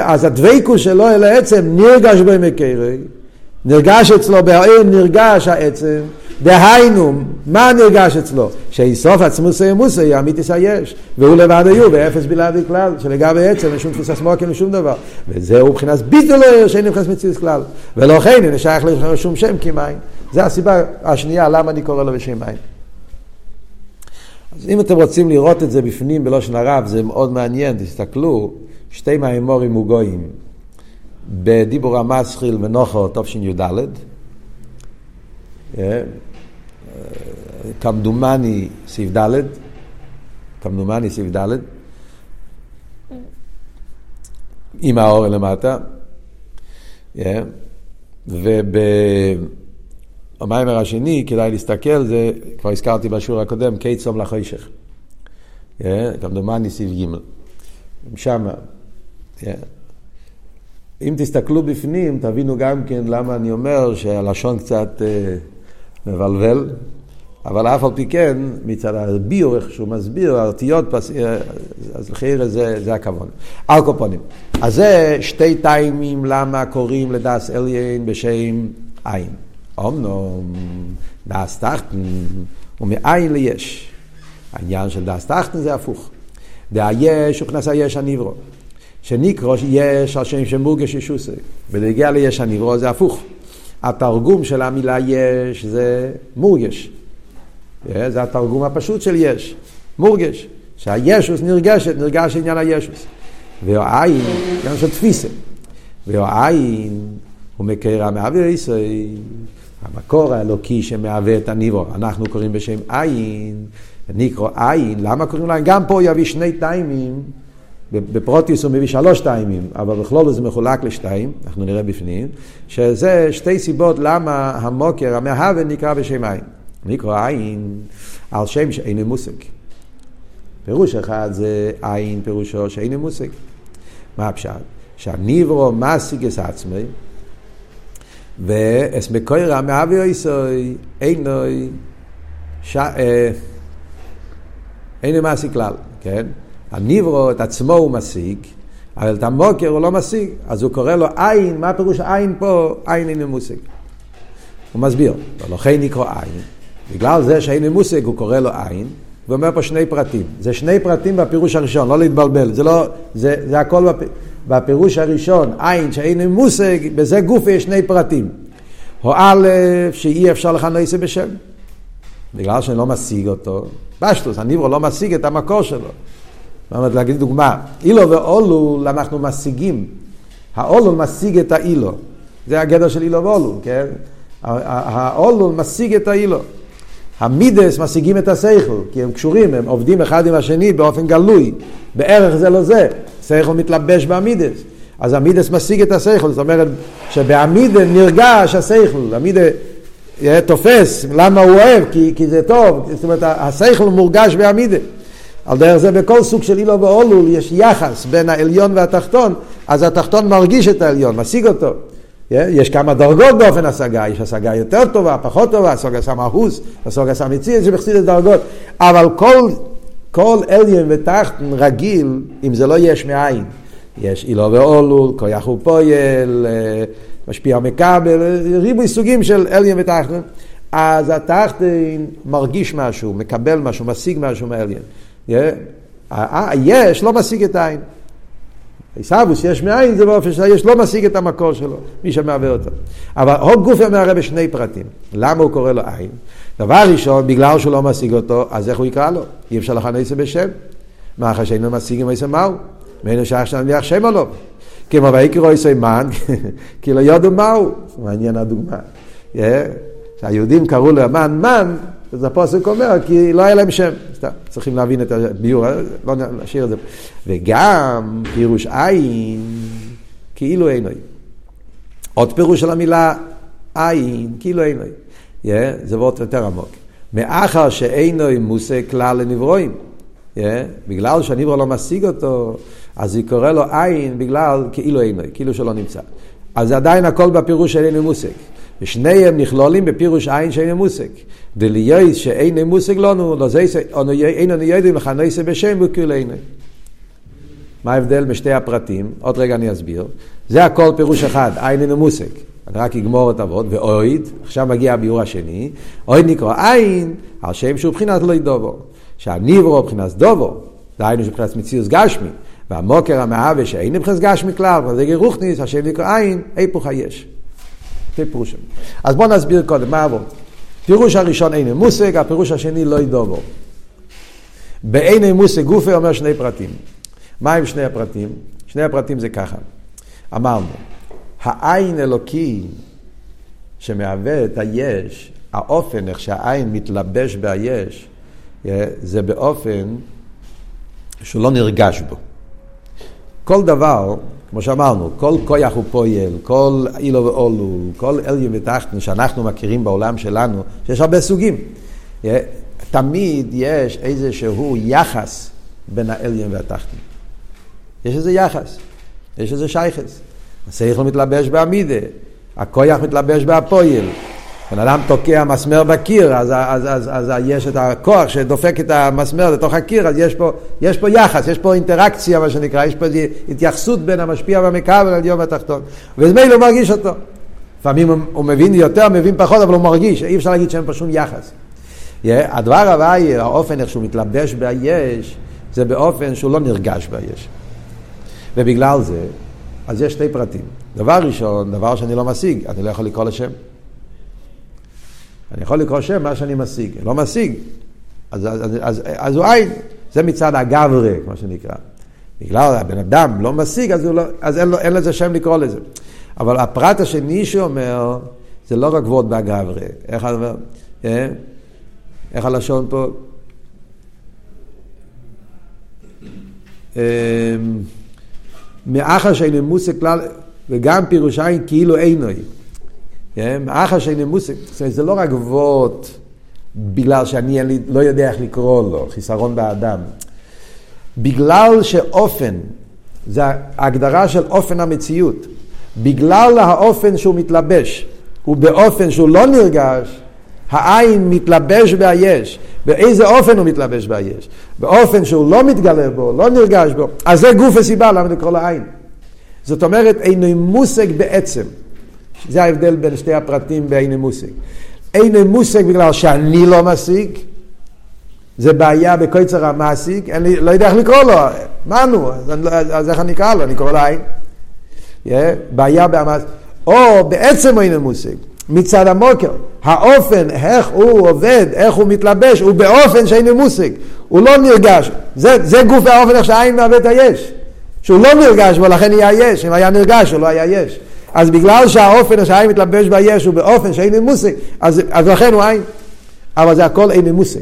אז הדבקו שלו אל העצם נרגש במקרי, נרגש אצלו בעיר נרגש העצם, דהיינו, מה נרגש אצלו? שאיסוף עצמוסי מוסי אמיתיס היש, והוא לבד היו, ואפס בלעדי כלל, שלגבי עצם אין שום תפיסה סמוקים ושום דבר. וזהו מבחינת ביטול לעיר שאין מבחינת מציאות כלל. ולא כן, אין שייך לשום שם כמים. זה הסיבה השנייה למה אני קורא לו בשם מים. אז אם אתם רוצים לראות את זה בפנים בלושן הרב, זה מאוד מעניין, תסתכלו, שתי מהאמורים מוגויים בדיבור המסחיל ונוחו תשי"ד, אה, כמדומני סעיף ד', כמדומני סעיף ד', עם האור למטה, אה, וב... המיימר השני, כדאי להסתכל, זה, כבר הזכרתי בשיעור הקודם, קיצום לחוישך. כמדומני סעיף ג'. שם, אם תסתכלו בפנים, תבינו גם כן למה אני אומר שהלשון קצת אה, מבלבל, אבל אף על פי כן, מצד הביור, איך שהוא מסביר, האותיות, פס... אה, אז לכאורה זה, זה הכוון. אלקופונים. אז זה שתי טיימים למה קוראים לדס אליין בשם עין. אמנום דאס טחטן ומאין ליש. העניין של דאס טחטן זה הפוך. דהיש הוא כנס היש הניברו. שנקרא יש על שם שמורגש ישוסי. בנגיע ליש הניברו זה הפוך. התרגום של המילה יש זה מורגש. זה התרגום הפשוט של יש. מורגש. שהישוס נרגשת, נרגש עניין הישוס. והעין, עניין של תפיסה. והעין הוא מקרה מהווה ישראל. המקור האלוקי שמהווה את הניבו, אנחנו קוראים בשם עין, נקרא עין, למה קוראים להם? גם פה יביא שני טיימים, בפרוטיוס הוא מביא שלוש טיימים, אבל בכלול זה מחולק לשתיים, אנחנו נראה בפנים, שזה שתי סיבות למה המוקר, המהווה נקרא בשם עין. נקרא עין על שם שאין מושג. פירוש אחד זה עין פירושו שאין מושג. מה הפשט? שהניברו משיג את עצמי, ואס מקוירא מאבי איסוי אינוי אינו מעסיק כלל, כן? הניברו את עצמו הוא משיג, אבל את המוקר הוא לא משיג, אז הוא קורא לו עין, מה פירוש עין פה? עין אינו מושג. הוא מסביר, ולכן נקרא עין. בגלל זה שאין מושג הוא קורא לו עין, ואומר פה שני פרטים. זה שני פרטים בפירוש הראשון, לא להתבלבל. זה, לא, זה, זה הכל בפ... בפירוש הראשון, עין שאין מושג, בזה גוף יש שני פרטים. או א', שאי אפשר לכנס בשם. בגלל שאני לא משיג אותו. פשטוס, הניברו לא משיג את המקור שלו. זאת אומרת, להגיד דוגמה, אילו ואולול אנחנו משיגים. האולול משיג את האילו. זה הגדר של אילו ואולול, כן? האולול משיג את האילו. המידס משיגים את השכל, כי הם קשורים, הם עובדים אחד עם השני באופן גלוי. בערך זה לא זה. שכל מתלבש במידס. אז המידס משיג את השכל, זאת אומרת שבעמידה נרגש השכל, עמידה תופס למה הוא אוהב, כי, כי זה טוב, זאת אומרת השכל מורגש בעמידה. על דרך זה בכל סוג של אילו ואולול יש יחס בין העליון והתחתון, אז התחתון מרגיש את העליון, משיג אותו. יש כמה דרגות באופן השגה, יש השגה יותר טובה, פחות טובה, הסוגה שם אחוז, הסוגה שם מציא, זה מחסיד דרגות, אבל כל, כל עליון ותחתון רגיל, אם זה לא יש מאין, יש אילו ואולול, כויח ופויל, אה, משפיע מקבל, ריבוי סוגים של אליין ותחתן. אז התחתן מרגיש משהו, מקבל משהו, משיג משהו מאליין. יש לא משיג את העין. עיסאוווס יש מאין זה באופן שהיש לא משיג את המקור שלו, מי שמהווה אותו. אבל הוג גוף מהרבה בשני פרטים. למה הוא קורא לו עין? דבר ראשון, בגלל שהוא לא משיג אותו, אז איך הוא יקרא לו? אי אפשר לכנס בשם. מה אחרי שאינו משיג עם איזה מהו? מאינו שייך שנניח שם עליו. כמו ויקרו איסוי מן, כי לא יודו מהו. מעניין הדוגמה. שהיהודים קראו לו מן מן, אז הפוסק אומר, כי לא היה להם שם. צריכים להבין את הביור, לא נשאיר את זה. וגם פירוש עין, כאילו אינוי. עוד פירוש של המילה עין, כאילו אינוי. זה וורט יותר עמוק. מאחר שאינוי מושג כלל לנברואים. בגלל שהנברוא לא משיג אותו, אז היא קורא לו עין בגלל כאילו אינוי, כאילו שלא נמצא. אז עדיין הכל בפירוש של אין מושג. ושניהם נכלולים בפירוש עין שאין מושג. דלייס שאין מושג לנו, לא זה אין אני יודעים לכנס בשם וכאילו אינוי. מה ההבדל בשתי הפרטים? עוד רגע אני אסביר. זה הכל פירוש אחד, עין אין מושג. אני רק אגמור את אבות, ואויד, עכשיו מגיע הביאור השני, אויד נקרא עין, על שם שהוא מבחינת לא ידובו. שהניברו מבחינת דובו, דהיינו שמבחינת מציאוס גשמי, והמוקר המהווה שאין מבחינת גשמי כלל, וזה גירוכניס, השם נקרא עין, היפוך היש. זה פירוש. אז בואו נסביר קודם, מה עבור? פירוש הראשון אין מושג, הפירוש השני לא ידובו. באין מושג גופה אומר שני פרטים. מה עם שני הפרטים? שני הפרטים זה ככה. אמרנו, העין אלוקי שמהווה את היש, האופן איך שהעין מתלבש ביש, זה באופן שהוא לא נרגש בו. כל דבר, כמו שאמרנו, כל כויח הוא פועל, כל אילו ואולו, כל אליין ותחתן שאנחנו מכירים בעולם שלנו, שיש הרבה סוגים. תמיד יש איזשהו יחס בין האליין והתחתן. יש איזה יחס, יש איזה שייכס. השכל מתלבש בעמידה, הכויח מתלבש בהפועל. בן אדם תוקע מסמר בקיר, אז, אז, אז, אז, אז יש את הכוח שדופק את המסמר לתוך הקיר, אז יש פה, יש פה יחס, יש פה אינטראקציה, מה שנקרא, יש פה התייחסות בין המשפיע והמכבל על יום התחתון. ומילא הוא מרגיש אותו. לפעמים הוא, הוא מבין יותר, מבין פחות, אבל הוא מרגיש, אי אפשר להגיד שאין פה שום יחס. Yeah, הדבר הבא, האופן איך שהוא מתלבש ביש, זה באופן שהוא לא נרגש ביש. ובגלל זה, אז יש שתי פרטים. דבר ראשון, דבר שאני לא משיג, אני לא יכול לקרוא לשם. אני יכול לקרוא שם מה שאני משיג. לא משיג, אז, אז, אז, אז, אז הוא עין. זה מצד הגברי, כמו שנקרא. בגלל הבן אדם לא משיג, אז, לא, אז אין, לו, אין לזה שם לקרוא לזה. אבל הפרט השני שאומר, זה לא רק וורד בגברי. איך, אה? איך הלשון פה? אמ, מאחר שאין מושג כלל, וגם פירושיים כאילו אינוי. כן? אחר שאין מושג, זה לא רק ווט בגלל שאני לא יודע איך לקרוא לו, חיסרון באדם. בגלל שאופן, זה ההגדרה של אופן המציאות, בגלל האופן שהוא מתלבש, ובאופן שהוא לא נרגש, העין מתלבש בהיש. באיזה אופן הוא מתלבש בהיש? באופן שהוא לא מתגלה בו, לא נרגש בו. אז זה גוף הסיבה למה לקרוא לעין. זאת אומרת, אינו מושג בעצם. זה ההבדל בין שתי הפרטים באין מושג. אין מושג בגלל שאני לא משיג, זה בעיה בקוצר המעסיק, אני לא יודע איך לקרוא לו, מה נו, אז, לא, אז איך אני אקרא לו, אני קורא לו עין. Yeah, בעיה במעסיק. או בעצם אין מושג, מצד המוקר. האופן, איך הוא עובד, איך הוא מתלבש, הוא באופן שאין מושג. הוא לא נרגש. זה, זה גוף האופן איך שהעין את היש. שהוא לא נרגש בו, לכן יהיה יש. אם היה נרגש, הוא לא היה יש. אז בגלל שהאופן שהעין מתלבש ביש הוא באופן שאין מושג, אז, אז לכן הוא עין. אבל זה הכל אין מושג.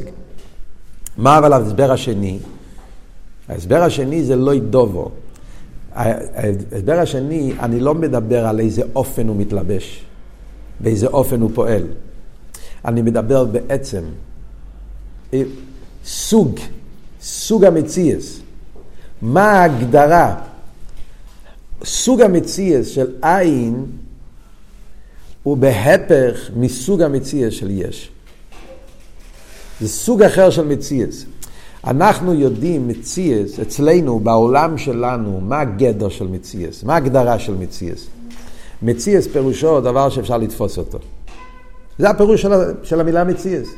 מה אבל ההסבר השני? ההסבר השני זה לא ידובו. ההסבר השני, אני לא מדבר על איזה אופן הוא מתלבש, באיזה אופן הוא פועל. אני מדבר בעצם סוג, סוג המציאס. מה ההגדרה? סוג המציאס של עין הוא בהפך מסוג המציאס של יש. זה סוג אחר של מציאס. אנחנו יודעים מציאס, אצלנו, בעולם שלנו, מה הגדר של מציאס, מה ההגדרה של מציאס. מציאס פירושו דבר שאפשר לתפוס אותו. זה הפירוש של, של המילה מציאס,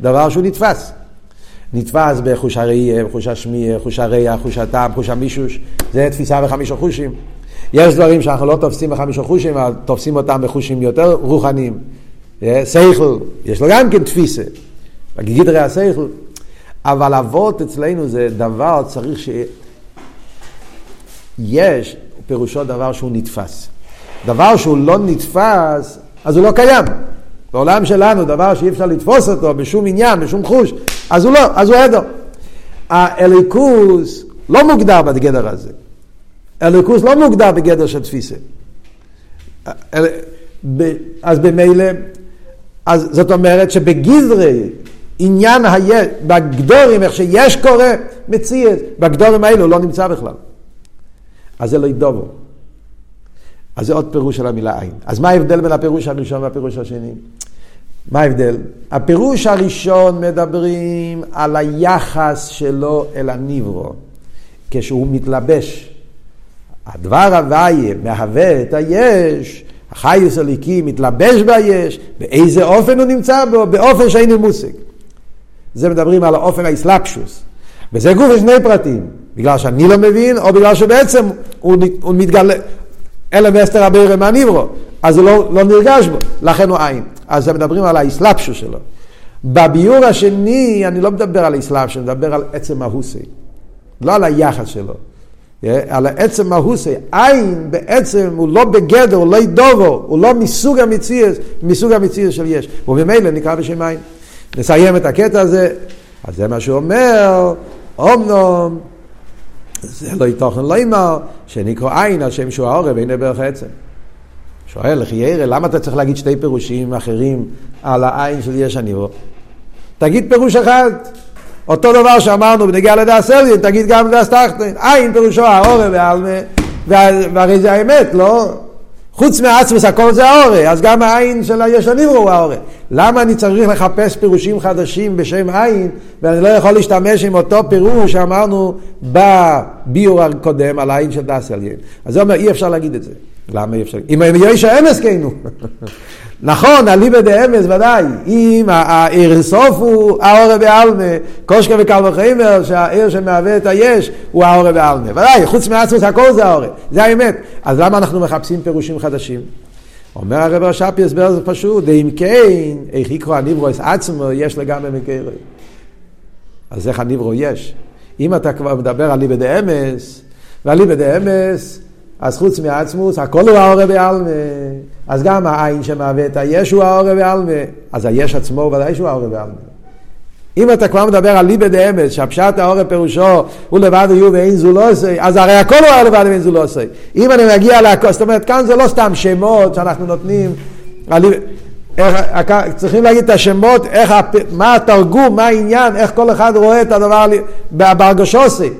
דבר שהוא נתפס. נתפס בחוש הראייה, בחוש השמיע, חוש הריח, חוש הטעם, חוש המישוש, זה תפיסה בחמישה חושים. יש דברים שאנחנו לא תופסים בחמישה חושים, אבל תופסים אותם בחושים יותר רוחניים. שכל, יש לו גם כן תפיסה. בגידרי השכל. אבל אבות אצלנו זה דבר, צריך ש... יש, פירושו דבר שהוא נתפס. דבר שהוא לא נתפס, אז הוא לא קיים. בעולם שלנו, דבר שאי אפשר לתפוס אותו בשום עניין, בשום חוש, אז הוא לא, אז הוא עדר. האליקוס לא מוגדר בגדר הזה. אליקוס לא מוגדר בגדר של תפיסה. אז במילא, אז זאת אומרת שבגזרי עניין היש, בגדורים, איך שיש קורה, מציאות, בגדורים האלו לא נמצא בכלל. אז זה לא ידובו. אז זה עוד פירוש של המילה עין. אז מה ההבדל בין הפירוש הראשון והפירוש השני? מה ההבדל? הפירוש הראשון מדברים על היחס שלו אל הניברו, כשהוא מתלבש. הדבר הוויה מהווה את היש, החיוס הליקי מתלבש ביש, באיזה אופן הוא נמצא בו? באופן שאין מושג. זה מדברים על האופן האסלאפשוס. וזה גוף שני פרטים, בגלל שאני לא מבין, או בגלל שבעצם הוא, הוא מתגלה, אלא מאסתר הבירה מהניברו, אז הוא לא, לא נרגש בו, לכן הוא עין. אז מדברים על האסלאפשוס שלו. בביור השני, אני לא מדבר על האסלאפשוס, אני מדבר על עצם ההוסי. לא על היחס שלו. על עצם ההוסי. עין בעצם הוא לא בגדר, הוא לא ידובו, הוא לא מסוג המציאס, מסוג המציאס של יש. וממילא נקרא בשם עין. נסיים את הקטע הזה, אז זה מה שהוא אומר, אומנום, זה לא יתוכן לא יאמר, שנקרא עין על שם שהוא העורב, הנה בערך עצם. שואל, לכי ירא, למה אתה צריך להגיד שתי פירושים אחרים על העין של יש הניבו? תגיד פירוש אחד. אותו דבר שאמרנו בנגיע לדעת סליין, תגיד גם לדעת תחתן. עין פירושו העורב והעלמה, והרי זה האמת, לא? חוץ מעצמוס הכל זה האורה, אז גם העין של היש הניברו הוא האורה. למה אני צריך לחפש פירושים חדשים בשם עין, ואני לא יכול להשתמש עם אותו פירוש שאמרנו בביור הקודם על העין של דס עליין. אז זה אומר, אי אפשר להגיד את זה. למה אי אפשר? אם יש האמס כנו. נכון, אליבא דאמס ודאי, אם העיר סוף הוא האורה בעלמה, קושקה וקל וחיימר, שהעיר שמהווה את היש הוא האורה בעלמה. ודאי, חוץ מעצמוס הכל זה האורה, זה האמת. אז למה אנחנו מחפשים פירושים חדשים? אומר הרב רש"פי הסבר זה פשוט, ואם כן, איך הניברו את עצמו, יש לגמרי מקרי. אז איך הניברו יש? אם אתה כבר מדבר על ליבא דאמס, ועל ליבא דאמס, אז חוץ מעצמוס, הכל הוא האורה בעלמה. אז גם העין שמהווה את היש הוא האורה בעלמה. אז היש עצמו ודאי שהוא האורה בעלמה. אם אתה כבר מדבר על ליבא דאמס, שהפשט האורה פירושו הוא לבד יהיו ואין זו לא עושה, אז הרי הכל הוא לבד ואין זו לא עושה. אם אני מגיע להכל, זאת אומרת, כאן זה לא סתם שמות שאנחנו נותנים, איך, צריכים להגיד את השמות, איך, מה התרגום, מה העניין, איך כל אחד רואה את הדבר בהרגשוסי.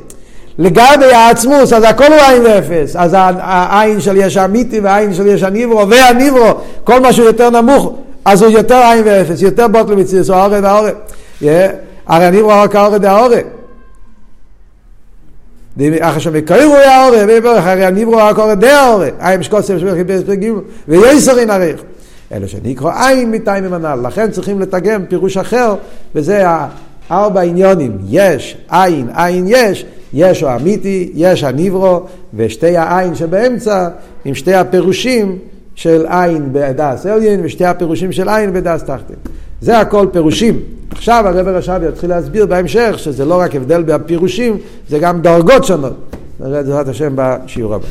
לגבי העצמוס, אז הכל הוא עין ואפס. אז העין של יש אמיתי והעין של יש הניברו והניברו, כל מה שהוא יותר נמוך, אז הוא יותר עין ואפס, יותר בוט למציאות, הוא האורן והאורן. הרי הניברו רק האורן והאורן. אחר שמקוירו האורן, הרי הניברו רק האורן דה האורן. עין שקוסם שמח חיפש פגימו, ויסרין עריך. אלו שנקרא עין מתי ממנל. לכן צריכים לתרגם פירוש אחר, וזה ארבע עניונים. יש, עין, עין יש. יש האמיתי, יש הניברו, ושתי העין שבאמצע, עם שתי הפירושים, של עין בדס עליין ושתי הפירושים של עין בדס תחתין. זה הכל פירושים. עכשיו הרב רש"ב יתחיל להסביר בהמשך שזה לא רק הבדל בפירושים, זה גם דרגות שונות. נראה את זה השם בשיעור הבא.